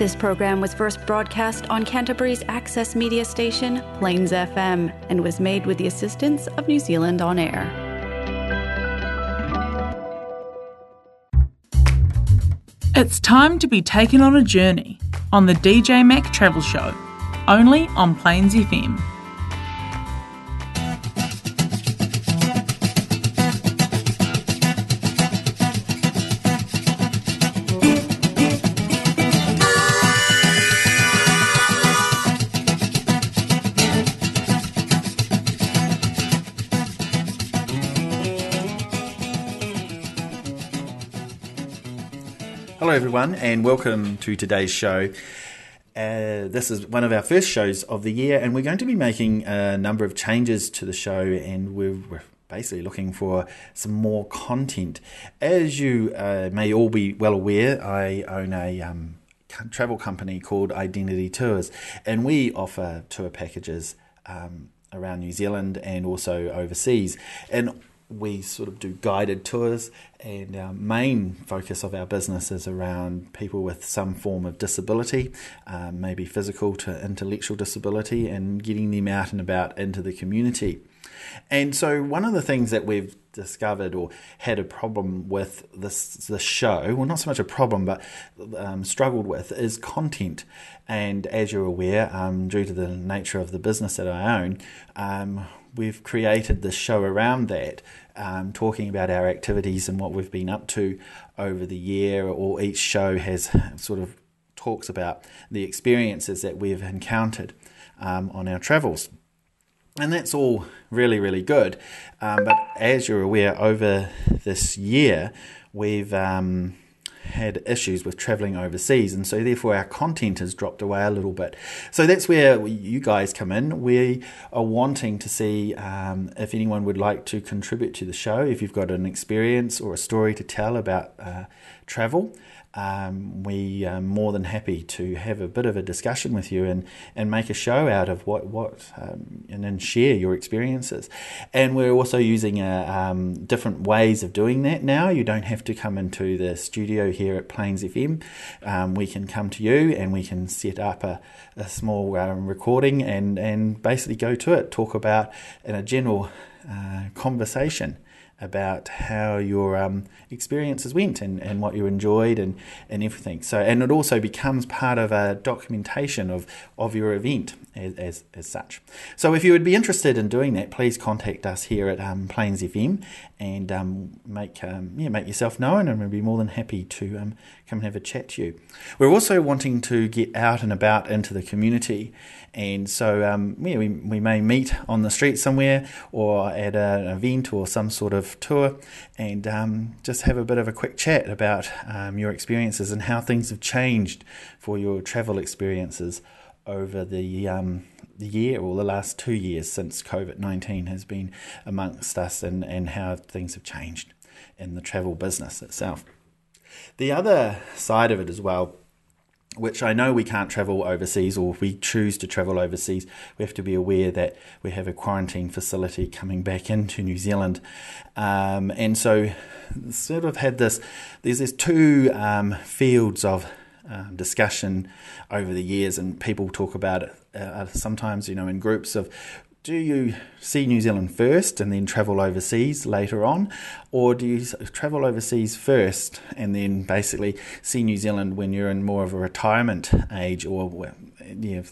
This program was first broadcast on Canterbury's access media station, Plains FM, and was made with the assistance of New Zealand On Air. It's time to be taken on a journey on the DJ Mack Travel Show, only on Plains FM. Everyone, and welcome to today's show. Uh, this is one of our first shows of the year, and we're going to be making a number of changes to the show, and we're, we're basically looking for some more content. As you uh, may all be well aware, I own a um, travel company called Identity Tours, and we offer tour packages um, around New Zealand and also overseas. And we sort of do guided tours, and our main focus of our business is around people with some form of disability, um, maybe physical to intellectual disability, and getting them out and about into the community. And so, one of the things that we've discovered or had a problem with this this show, well, not so much a problem, but um, struggled with, is content. And as you're aware, um, due to the nature of the business that I own, um, we've created this show around that, um, talking about our activities and what we've been up to over the year, or each show has sort of talks about the experiences that we've encountered um, on our travels. And that's all really, really good. Um, but as you're aware, over this year, we've um, had issues with traveling overseas, and so therefore our content has dropped away a little bit. So that's where you guys come in. We are wanting to see um, if anyone would like to contribute to the show. If you've got an experience or a story to tell about uh, travel, um, we are more than happy to have a bit of a discussion with you and, and make a show out of what what um, and then share your experiences. And we're also using a, um, different ways of doing that now. You don't have to come into the studio here at Plains FM. Um, we can come to you and we can set up a, a small um, recording and and basically go to it, talk about in a general uh, conversation about how your um, experiences went and, and what you enjoyed and, and everything. So and it also becomes part of a documentation of, of your event as, as, as such. So if you would be interested in doing that, please contact us here at um, Plains FM and um, make um, yeah make yourself known, and we'll be more than happy to um, come and have a chat to you. We're also wanting to get out and about into the community and so, um, yeah, we, we may meet on the street somewhere or at an event or some sort of tour and um, just have a bit of a quick chat about um, your experiences and how things have changed for your travel experiences over the um, the year or the last two years since COVID 19 has been amongst us and, and how things have changed in the travel business itself. The other side of it as well which I know we can't travel overseas, or if we choose to travel overseas, we have to be aware that we have a quarantine facility coming back into New Zealand. Um, and so, sort of had this, there's these two um, fields of uh, discussion over the years, and people talk about it uh, sometimes, you know, in groups of do you see New Zealand first and then travel overseas later on, or do you travel overseas first and then basically see New Zealand when you're in more of a retirement age or you know,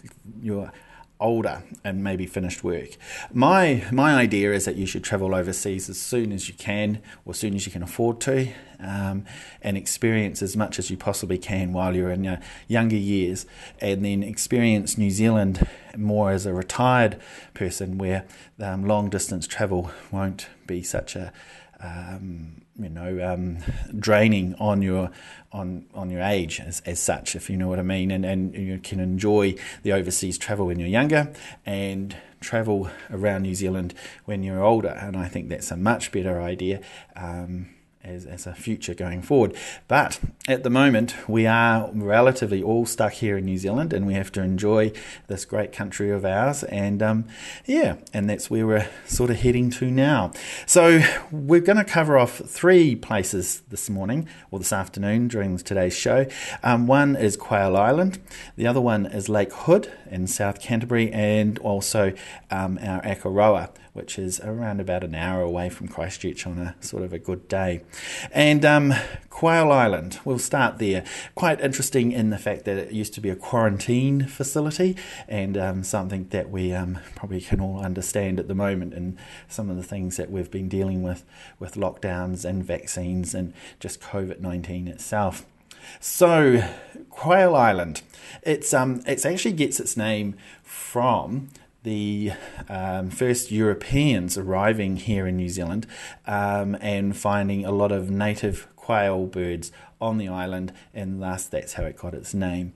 you're older and maybe finished work. My my idea is that you should travel overseas as soon as you can, or as soon as you can afford to, um, and experience as much as you possibly can while you're in your younger years, and then experience New Zealand more as a retired person, where um, long distance travel won't be such a um, you know um, draining on your on on your age as, as such, if you know what I mean, and and you can enjoy the overseas travel when you're younger and travel around New Zealand when you're older, and I think that's a much better idea. Um, as, as a future going forward. But at the moment, we are relatively all stuck here in New Zealand and we have to enjoy this great country of ours. And um, yeah, and that's where we're sort of heading to now. So we're going to cover off three places this morning or this afternoon during today's show. Um, one is Quail Island, the other one is Lake Hood in South Canterbury, and also um, our Akaroa which is around about an hour away from Christchurch on a sort of a good day. And um, Quail Island, we'll start there. Quite interesting in the fact that it used to be a quarantine facility and um, something that we um, probably can all understand at the moment and some of the things that we've been dealing with with lockdowns and vaccines and just COVID 19 itself. So, Quail Island, it's um, it actually gets its name from the um, first Europeans arriving here in New Zealand um, and finding a lot of native quail birds on the island, and thus that's how it got its name.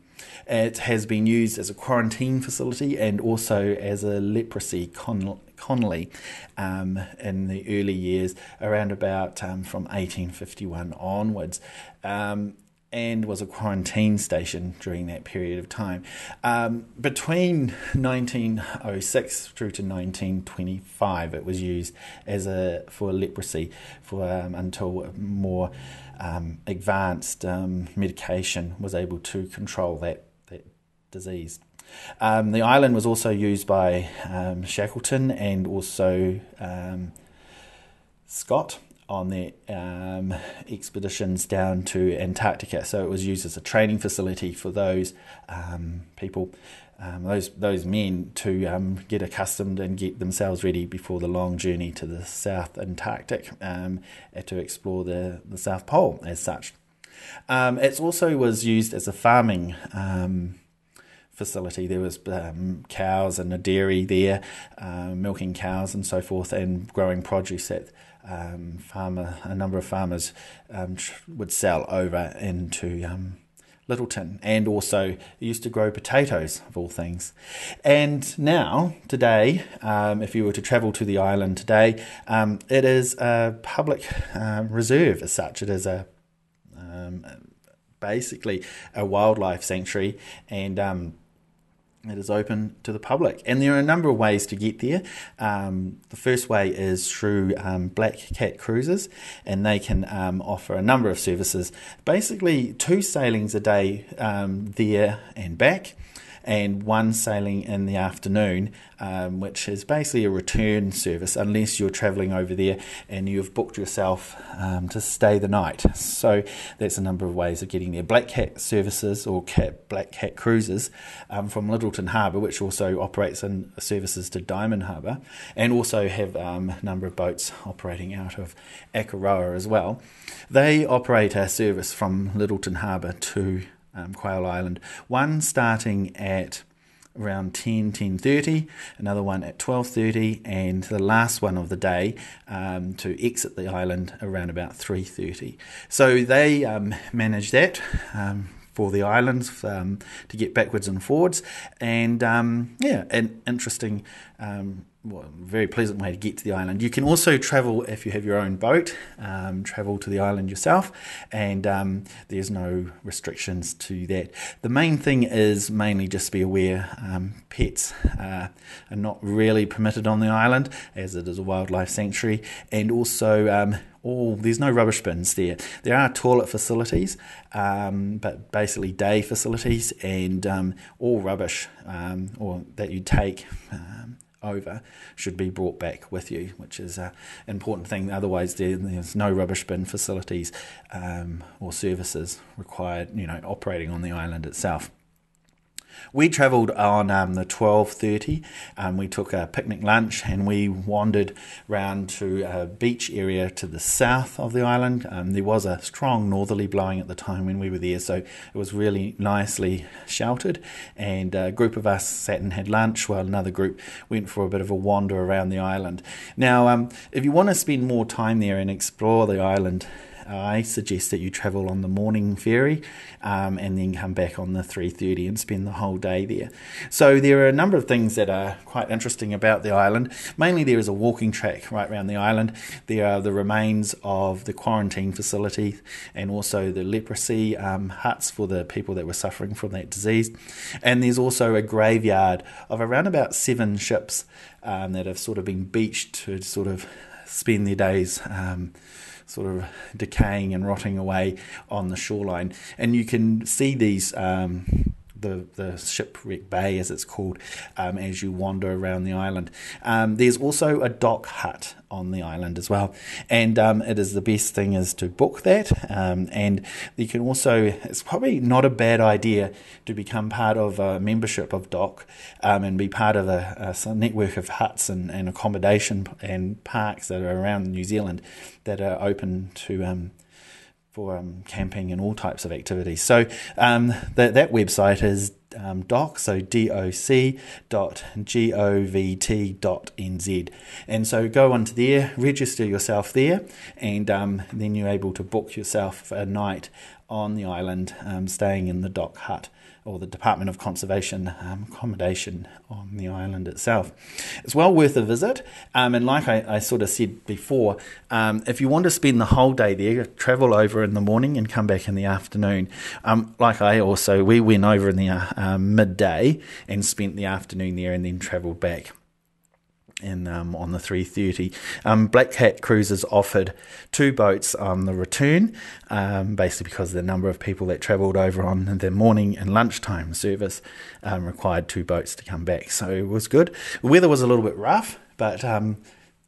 It has been used as a quarantine facility and also as a leprosy con- colony um, in the early years, around about um, from 1851 onwards. Um, and was a quarantine station during that period of time. Um, between 1906 through to 1925, it was used as a for leprosy for um, until more um, advanced um, medication was able to control that that disease. Um, the island was also used by um, Shackleton and also Scott on their um, expeditions down to Antarctica. So it was used as a training facility for those um, people, um, those those men, to um, get accustomed and get themselves ready before the long journey to the South Antarctic um, to explore the, the South Pole as such. Um, it also was used as a farming facility. There was um, cows and a dairy there, uh, milking cows and so forth, and growing produce at um, farmer, a number of farmers um, would sell over into um, Lyttelton, and also used to grow potatoes of all things. And now, today, um, if you were to travel to the island today, um, it is a public uh, reserve as such. It is a basically a wildlife sanctuary, and it is open to the public, and there are a number of ways to get there. Um, the first way is through um, Black Cat Cruises, and they can um, offer a number of services. Basically, two sailings a day um, there and back and one sailing in the afternoon, um, which is basically a return service unless you're travelling over there and you've booked yourself um, to stay the night. So that's a number of ways of getting there. Black Cat services or Cat, Black Cat cruises um, from Lyttelton Harbour, which also operates in services to Diamond Harbour, and also have um, a number of boats operating out of Akaroa as well. They operate a service from Lyttelton Harbour to um, Quail Island. One starting at around 10 10.30 another one at 12.30 and the last one of the day um, to exit the island around about 3.30 so they um, manage that um, for the islands um, to get backwards and forwards and um, yeah an interesting um, well, very pleasant way to get to the island. You can also travel if you have your own boat, um, travel to the island yourself, and um, there's no restrictions to that. The main thing is mainly just be aware um, pets uh, are not really permitted on the island as it is a wildlife sanctuary, and also um, all there's no rubbish bins there. There are toilet facilities, um, but basically day facilities, and um, all rubbish um, or that you take um, over should be brought back with you, which is an important thing. Otherwise, there, there's no rubbish bin facilities um, or services required, you know, operating on the island itself. We travelled on um, the 12.30 and we took a picnic lunch and we wandered round to a beach area to the south of the island. Um, there was a strong northerly blowing at the time when we were there, so it was really nicely sheltered. And a group of us sat and had lunch while another group went for a bit of a wander around the island. Now, um, if you want to spend more time there and explore the island, I suggest that you travel on the morning ferry um, and then come back on the 3.30 and spend the whole day there. So there are a number of things that are quite interesting about the island. Mainly there is a walking track right around the island. There are the remains of the quarantine facility and also the leprosy um, huts for the people that were suffering from that disease. And there's also a graveyard of around about seven ships um, that have sort of been beached to sort of spend their days um, sort of decaying and rotting away on the shoreline. And you can see these. Um, the, the shipwreck bay, as it's called, um, as you wander around the island. Um, there's also a DOC hut on the island as well. And um, it is the best thing is to book that. Um, and you can also, it's probably not a bad idea to become part of a membership of DOC um, and be part of a, a network of huts and, and, accommodation and parks that are around New Zealand that are open to um, for um, camping and all types of activities. So um, that that website is um, doc, so doc dot govt dot nz. And so go onto there, register yourself there, and um, then you're able to book yourself a night on the island, um, staying in the DOC hut or the Department of Conservation um, accommodation on the island itself. It's well worth a visit, um, and like I, I, sort of said before, um, if you want to spend the whole day there, travel over in the morning and come back in the afternoon. Um, like I also, we went over in the uh, midday and spent the afternoon there, and then travelled back in um, on the 330. Um, Black Cat Cruises offered two boats on the return, um, basically because the number of people that travelled over on the morning and lunchtime service um, required two boats to come back. So it was good. The weather was a little bit rough, but um,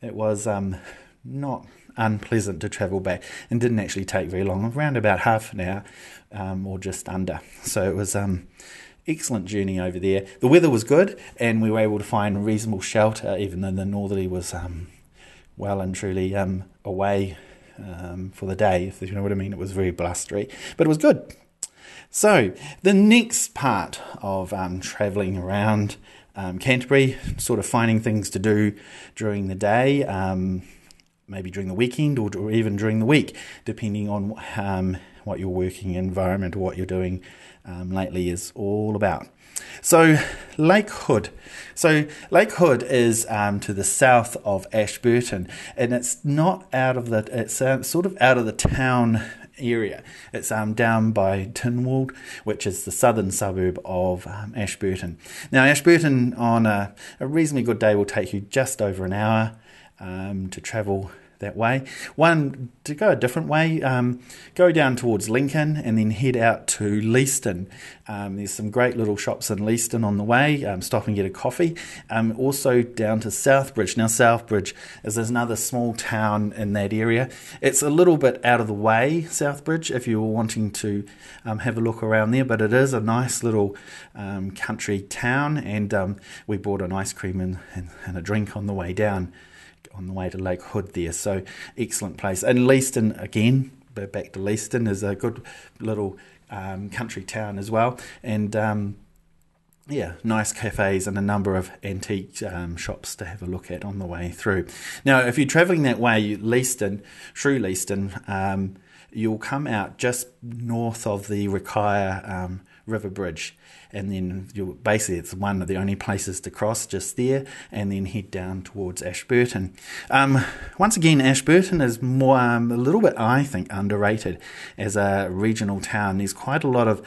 it was um, not unpleasant to travel back and didn't actually take very long, around about half an hour or just under. So it was excellent journey over there. The weather was good, and we were able to find reasonable shelter, even though the northerly was um, well and truly um, away um, for the day, if you know what I mean. It was very blustery, but it was good. So, the next part of um, travelling around um, Canterbury, sort of finding things to do during the day, um, maybe during the weekend or, or, even during the week, depending on um, what your working environment or what you're doing um, lately is all about. So, Lake Hood. So, Lake Hood is um, to the south of Ashburton, and it's not out of the. It's uh, sort of out of the town area. It's um, down by Tinwald, which is the southern suburb of um, Ashburton. Now, Ashburton on a, a, reasonably good day will take you just over an hour um, to travel that way. One to go a different way, um, go down towards Lincoln and then head out to Leeston. Um, there's some great little shops in Leeston on the way. Um, stop and get a coffee. Um, also down to Southbridge. Now Southbridge is another small town in that area. It's a little bit out of the way, Southbridge, if you were wanting to um, have a look around there. But it is a nice little um, country town, and we bought an ice cream and, and, and a drink on the way down on the way to Lake Hood there. So excellent place. And Leeston again, back to Leeston is a good little um, country town as well. And um, yeah, nice cafes and a number of antique um, shops to have a look at on the way through. Now, if you're travelling that way, Leeston, through Leeston, um, you'll come out just north of the Rakaia um, River Bridge and then you basically it's one of the only places to cross just there, and then head down towards Ashburton. Um, once again, Ashburton is more um, a little bit, I think, underrated as a regional town. There's quite a lot of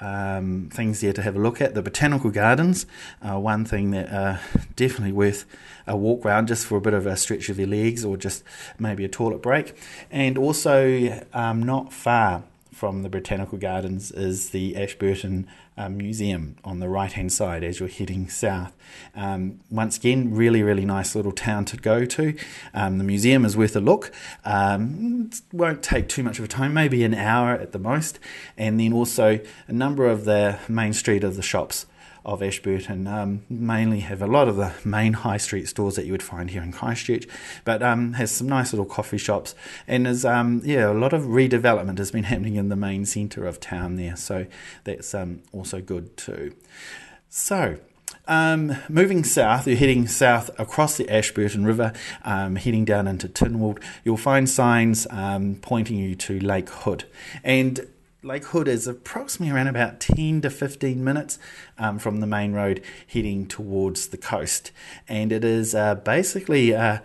um, things there to have a look at. The botanical gardens are one thing that are definitely worth a walk round just for a bit of a stretch of your legs or just maybe a toilet break. And also, um, not far from the botanical gardens is the Ashburton um, Museum on the right hand side as you're heading south. Um, once again, really, really nice little town to go to. Um, the museum is worth a look. Um, won't take too much of a time, maybe an hour at the most. And then also a number of the main street of the shops of Ashburton um, mainly have a lot of the main high street stores that you would find here in Christchurch, but um, has some nice little coffee shops and is um, yeah a lot of redevelopment has been happening in the main centre of town there, so that's um, also good too. So Um, moving south, you're heading south across the Ashburton River, um, heading down into Tinwald. You'll find signs um, pointing you to Lake Hood. And Lake Hood is approximately around about 10 to 15 minutes um, from the main road heading towards the coast. And it is uh, basically, uh,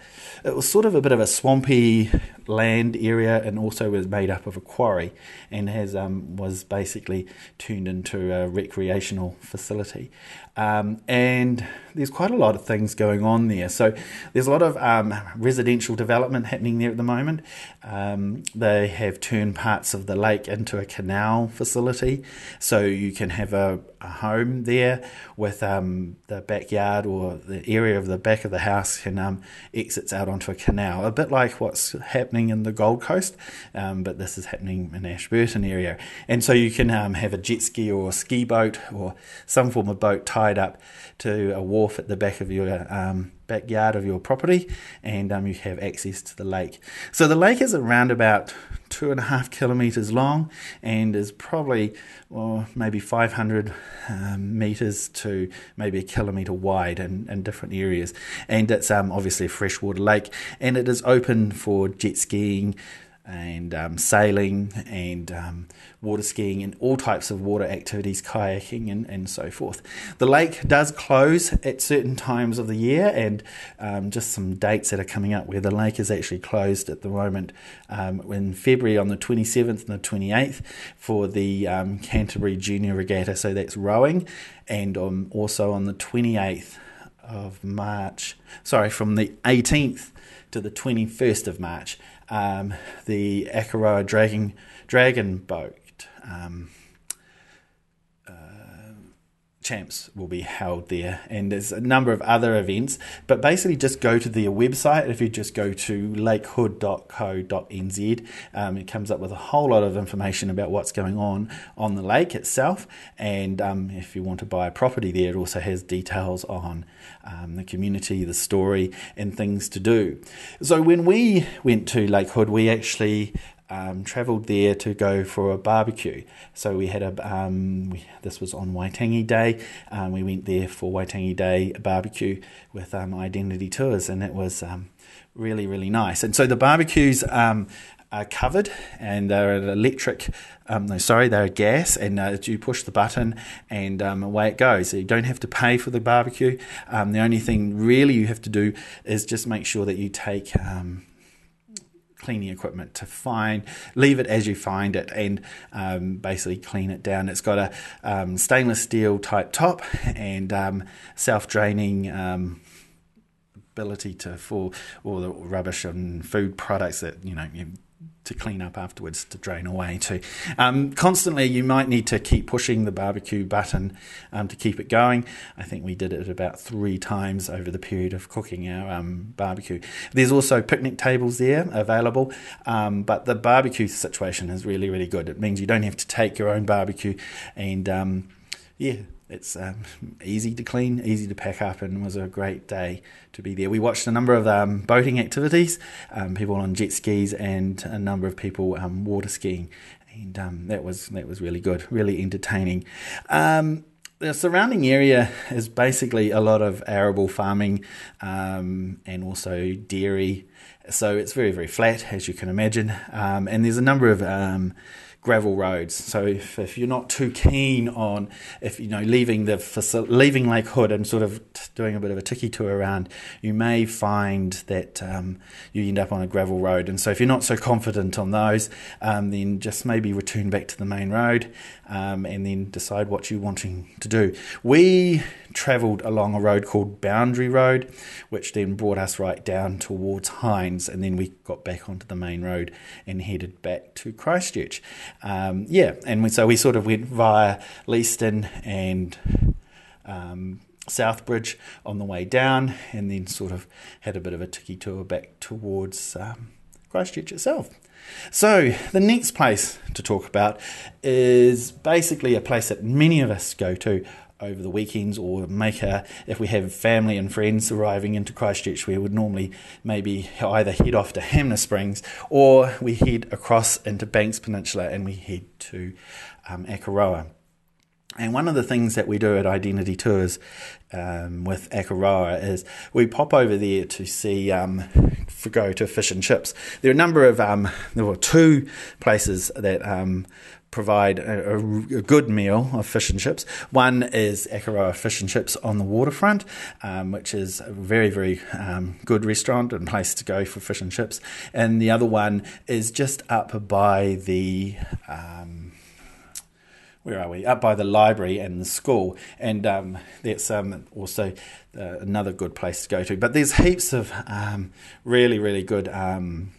it was sort of a bit of a swampy land area and also was made up of a quarry and has um, was basically turned into a recreational facility. Um, and there's quite a lot of things going on there. So there's a lot of um, residential development happening there at the moment. Um, they have turned parts of the lake into a canal facility, so you can have a, a home there with um, the backyard or the area of the back of the house can um, exits out onto a canal, a bit like what's happening in the Gold Coast, um, but this is happening in Ashburton area. And so you can have a jet ski or ski boat or some form of boat tied tied up to a wharf at the back of your um, backyard of your property, and um, you have access to the lake. So the lake is around about two and a half kilometres long and is probably well, maybe 500 um, metres to maybe a kilometre wide in, in different areas. And it's um, obviously a freshwater lake, and it is open for jet skiing and um, sailing and um, water skiing and all types of water activities, kayaking and, and so forth. The lake does close at certain times of the year, and um, just some dates that are coming up where the lake is actually closed at the moment um, in February on the 27th and the 28th for the um, Canterbury Junior Regatta, so that's rowing, and um, also on the 28th of March, sorry, from the 18th to the 21st of March um, the Akaroa Dragon, Dragon Boat. Um, champs will be held there, and there's a number of other events. But basically, just go to their website. If you just go to lakehood.co.nz, um, it comes up with a whole lot of information about what's going on on the lake itself. And um, if you want to buy a property there, it also has details on um, the community, the story, and things to do. So when we went to Lake Hood, we actually um, travelled there to go for a barbecue. So we had a um, we, this was on Waitangi Day. Um, we went there for Waitangi Day barbecue with um, Identity Tours, and it was um, really really nice. And so the barbecues um, are covered and they're an electric, um, no, sorry, they're gas, and uh, you push the button and um, away it goes. So you don't have to pay for the barbecue. Um, the only thing really you have to do is just make sure that you take um, cleaning equipment to find, leave it as you find it, and um, basically clean it down. It's got a um, stainless steel type top and um, self draining. Um, ability to for all the rubbish and food products that you know to clean up afterwards to drain away too. Um, constantly, you might need to keep pushing the barbecue button um, to keep it going. I think we did it about three times over the period of cooking our um, barbecue. There's also picnic tables there available, um, but the barbecue situation is really, really good. It means you don't have to take your own barbecue, and um, yeah, it's um, easy to clean, easy to pack up, and was a great day to be there. We watched a number of um, boating activities, um, people on jet skis, and a number of people um, water skiing, and um, that was that was really good, really entertaining. Um, the surrounding area is basically a lot of arable farming and also dairy, so it's very very flat as you can imagine, and there's a number of gravel roads. So if, if you're not too keen on if you know leaving the leaving Lake Hood and sort of doing a bit of a tiki tour around, you may find that um, you end up on a gravel road. And so if you're not so confident on those, um, then just maybe return back to the main road um, and then decide what you're wanting to do. We travelled along a road called Boundary Road, which then brought us right down towards Hinds, and then we got back onto the main road and headed back to Christchurch. Um, yeah, and we, so we sort of went via Leeston and um, Southbridge on the way down, and then sort of had a bit of a tiki tour back towards um, Christchurch itself. So, the next place to talk about is basically a place that many of us go to over the weekends or make a if we have family and friends arriving into Christchurch we would normally maybe either head off to Hanmer Springs or we head across into Banks Peninsula and we head to um, Akaroa And one of the things that we do at Identity Tours um, with Akaroa is we pop over there to see, um, go to fish and chips. There are a number of, um, there were two places that um, provide a, a, good meal of fish and chips. One is Akaroa Fish and Chips on the waterfront, um, which is a very, very um, good restaurant and place to go for fish and chips. And the other one is just up by the. Um, where are we? Up by the library and the school, and um, that's um, also uh, another good place to go to. But there's heaps of um, really, really good um,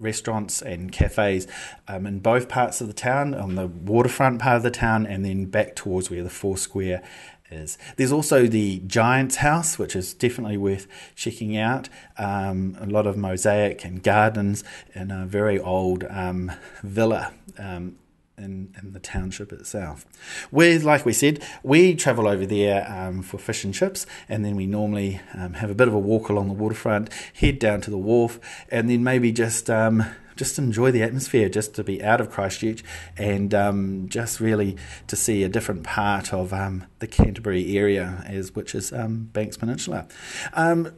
restaurants and cafes um, in both parts of the town, on the waterfront part of the town, and then back towards where the Four Square is. There's also the Giants House, which is definitely worth checking out. Um, a lot of mosaic and gardens in a very old um, villa um, in, in the township itself. We, like we said, we travel over there um, for fish and chips, and then we normally um, have a bit of a walk along the waterfront, head down to the wharf, and then maybe just um, just enjoy the atmosphere, just to be out of Christchurch, and um, just really to see a different part of um, the Canterbury area, as which is um, Banks Peninsula.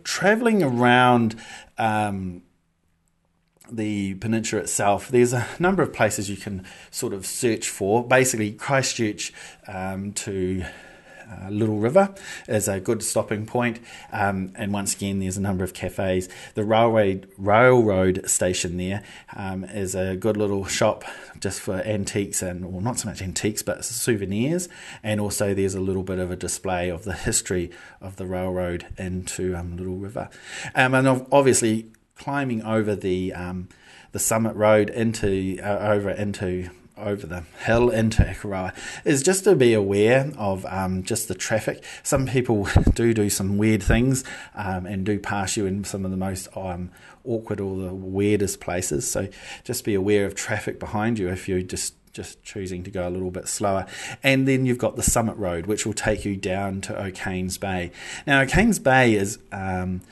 traveling around the peninsula itself, there's a number of places you can sort of search for. Basically, Christchurch um, to uh, Little River is a good stopping point. Um, and once again, there's a number of cafes. The railway railroad station there um, is a good little shop just for antiques and, well, not so much antiques, but souvenirs. And also, there's a little bit of a display of the history of the railroad into um, Little River. Um, and obviously, climbing over the um, the summit road into uh, over into over the hill into Akaroa is just to be aware of um, just the traffic. Some people do do some weird things um, and do pass you in some of the most um, awkward or the weirdest places. So just be aware of traffic behind you if you're just just choosing to go a little bit slower. And then you've got the Summit Road, which will take you down to Okains Bay. Now, Okains Bay is um,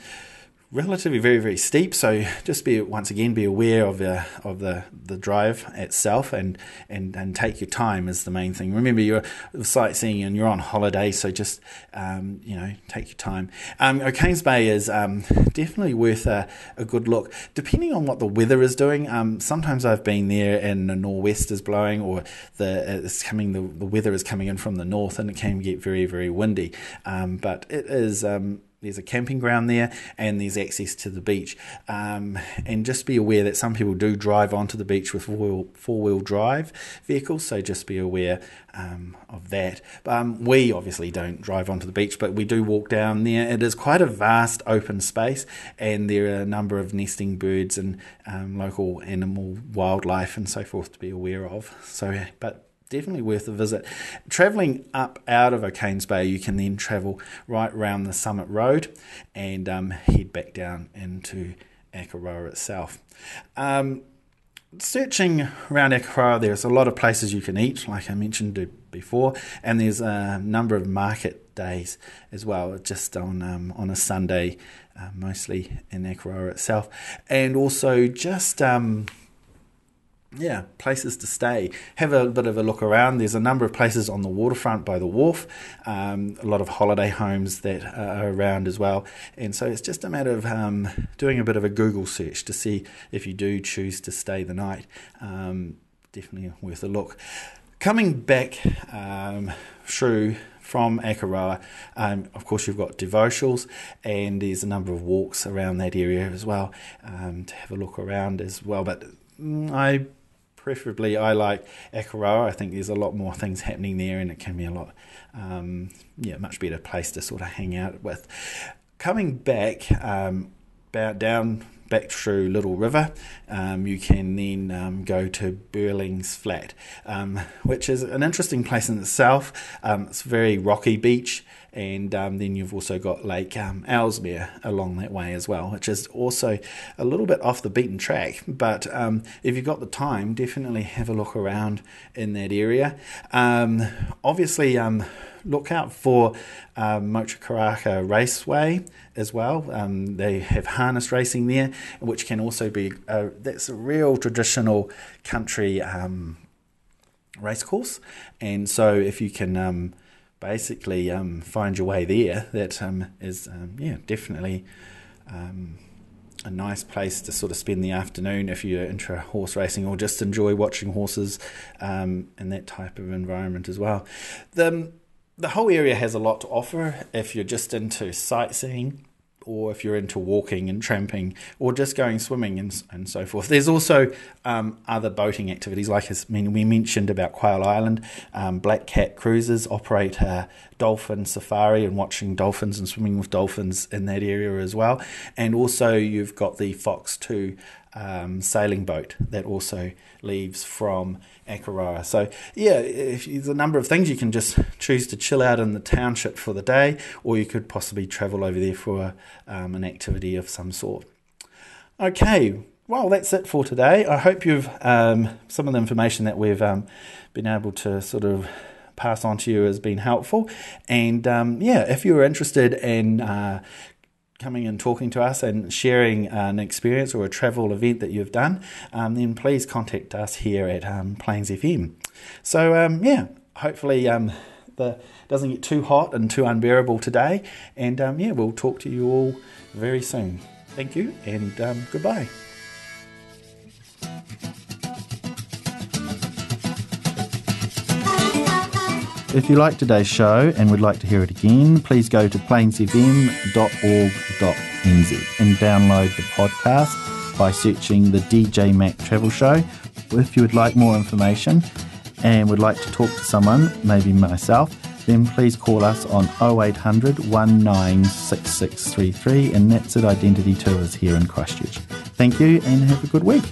relatively very very steep so just be once again be aware of the of the the drive itself and and and take your time is the main thing. Remember you're sightseeing and you're on holiday so just um, you know take your time. Um, Okains Bay is um, definitely worth a, a, good look. Depending on what the weather is doing um, sometimes I've been there and the northwest is blowing or the it's coming the, the weather is coming in from the north and it can get very very windy. Um, but it is um, there's a camping ground there and there's access to the beach. Um, and just be aware that some people do drive onto the beach with four wheel drive vehicles, so just be aware um, of that. Um, we obviously don't drive onto the beach, but we do walk down there. It is quite a vast open space, and there are a number of nesting birds and um, local animal wildlife and so forth to be aware of. So, but definitely worth a visit. Travelling up out of Okains Bay, you can then travel right round the Summit Road and um, head back down into Akaroa itself. Um, searching around Akaroa, there's a lot of places you can eat, like I mentioned before, and there's a number of market days as well, just on um, on a Sunday, uh, mostly in Akaroa itself, and also just um, yeah, places to stay. Have a bit of a look around. There's a number of places on the waterfront by the wharf, um, a lot of holiday homes that are around as well. And so it's just a matter of um, doing a bit of a Google search to see if you do choose to stay the night. Um, definitely worth a look. Coming back um, through from Akaroa. Um, of course, you've got Duvauchelle, and there's a number of walks around that area as well um, to have a look around as well. But mm, I preferably I like Akaroa. I think there's a lot more things happening there, and it can be a lot, um, yeah, much better place to sort of hang out with. Coming back, um, down back through Little River, um, you can then um, go to Birdlings Flat, um, which is an interesting place in itself. Um, it's a very rocky beach and um, then you've also got Lake um, Ellesmere along that way as well, which is also a little bit off the beaten track. But um, if you've got the time, definitely have a look around in that area. Um, obviously, um, look out for um, Motukarara Raceway as well. Um, they have harness racing there, which can also be uh, that's a real traditional country um, racecourse. And so if you can um, basically um, find your way there, that um, is um, yeah definitely um, a nice place to sort of spend the afternoon if you're into horse racing or just enjoy watching horses um, in that type of environment as well. The the whole area has a lot to offer if you're just into sightseeing or if you're into walking and tramping or just going swimming and, and so forth. There's also um, other boating activities, like mean, we mentioned about Quail Island. Um, Black Cat Cruises operate a dolphin safari and watching dolphins and swimming with dolphins in that area as well. And also, you've got the Fox 2 um, sailing boat that also leaves from Akaroa. So, yeah, there's a number of things. You can just choose to chill out in the township for the day, or you could possibly travel over there for um, an activity of some sort. Okay, well, that's it for today. I hope you've um, some of the information that we've um, been able to sort of pass on to you has been helpful. And um, yeah, if you're interested in uh, coming and talking to us and sharing an experience or a travel event that you've done, um, then please contact us here at um, Plains FM. So, um, yeah, hopefully um, the doesn't get too hot and too unbearable today. And um, yeah, we'll talk to you all very soon. Thank you and goodbye. If you like today's show and would like to hear it again, please go to plainsfm.org.nz and download the podcast by searching the DJ Mack Travel Show. If you would like more information and would like to talk to someone, maybe myself, then please call us on 0800 196633 and that's at Identity Tours here in Christchurch. Thank you and have a good week.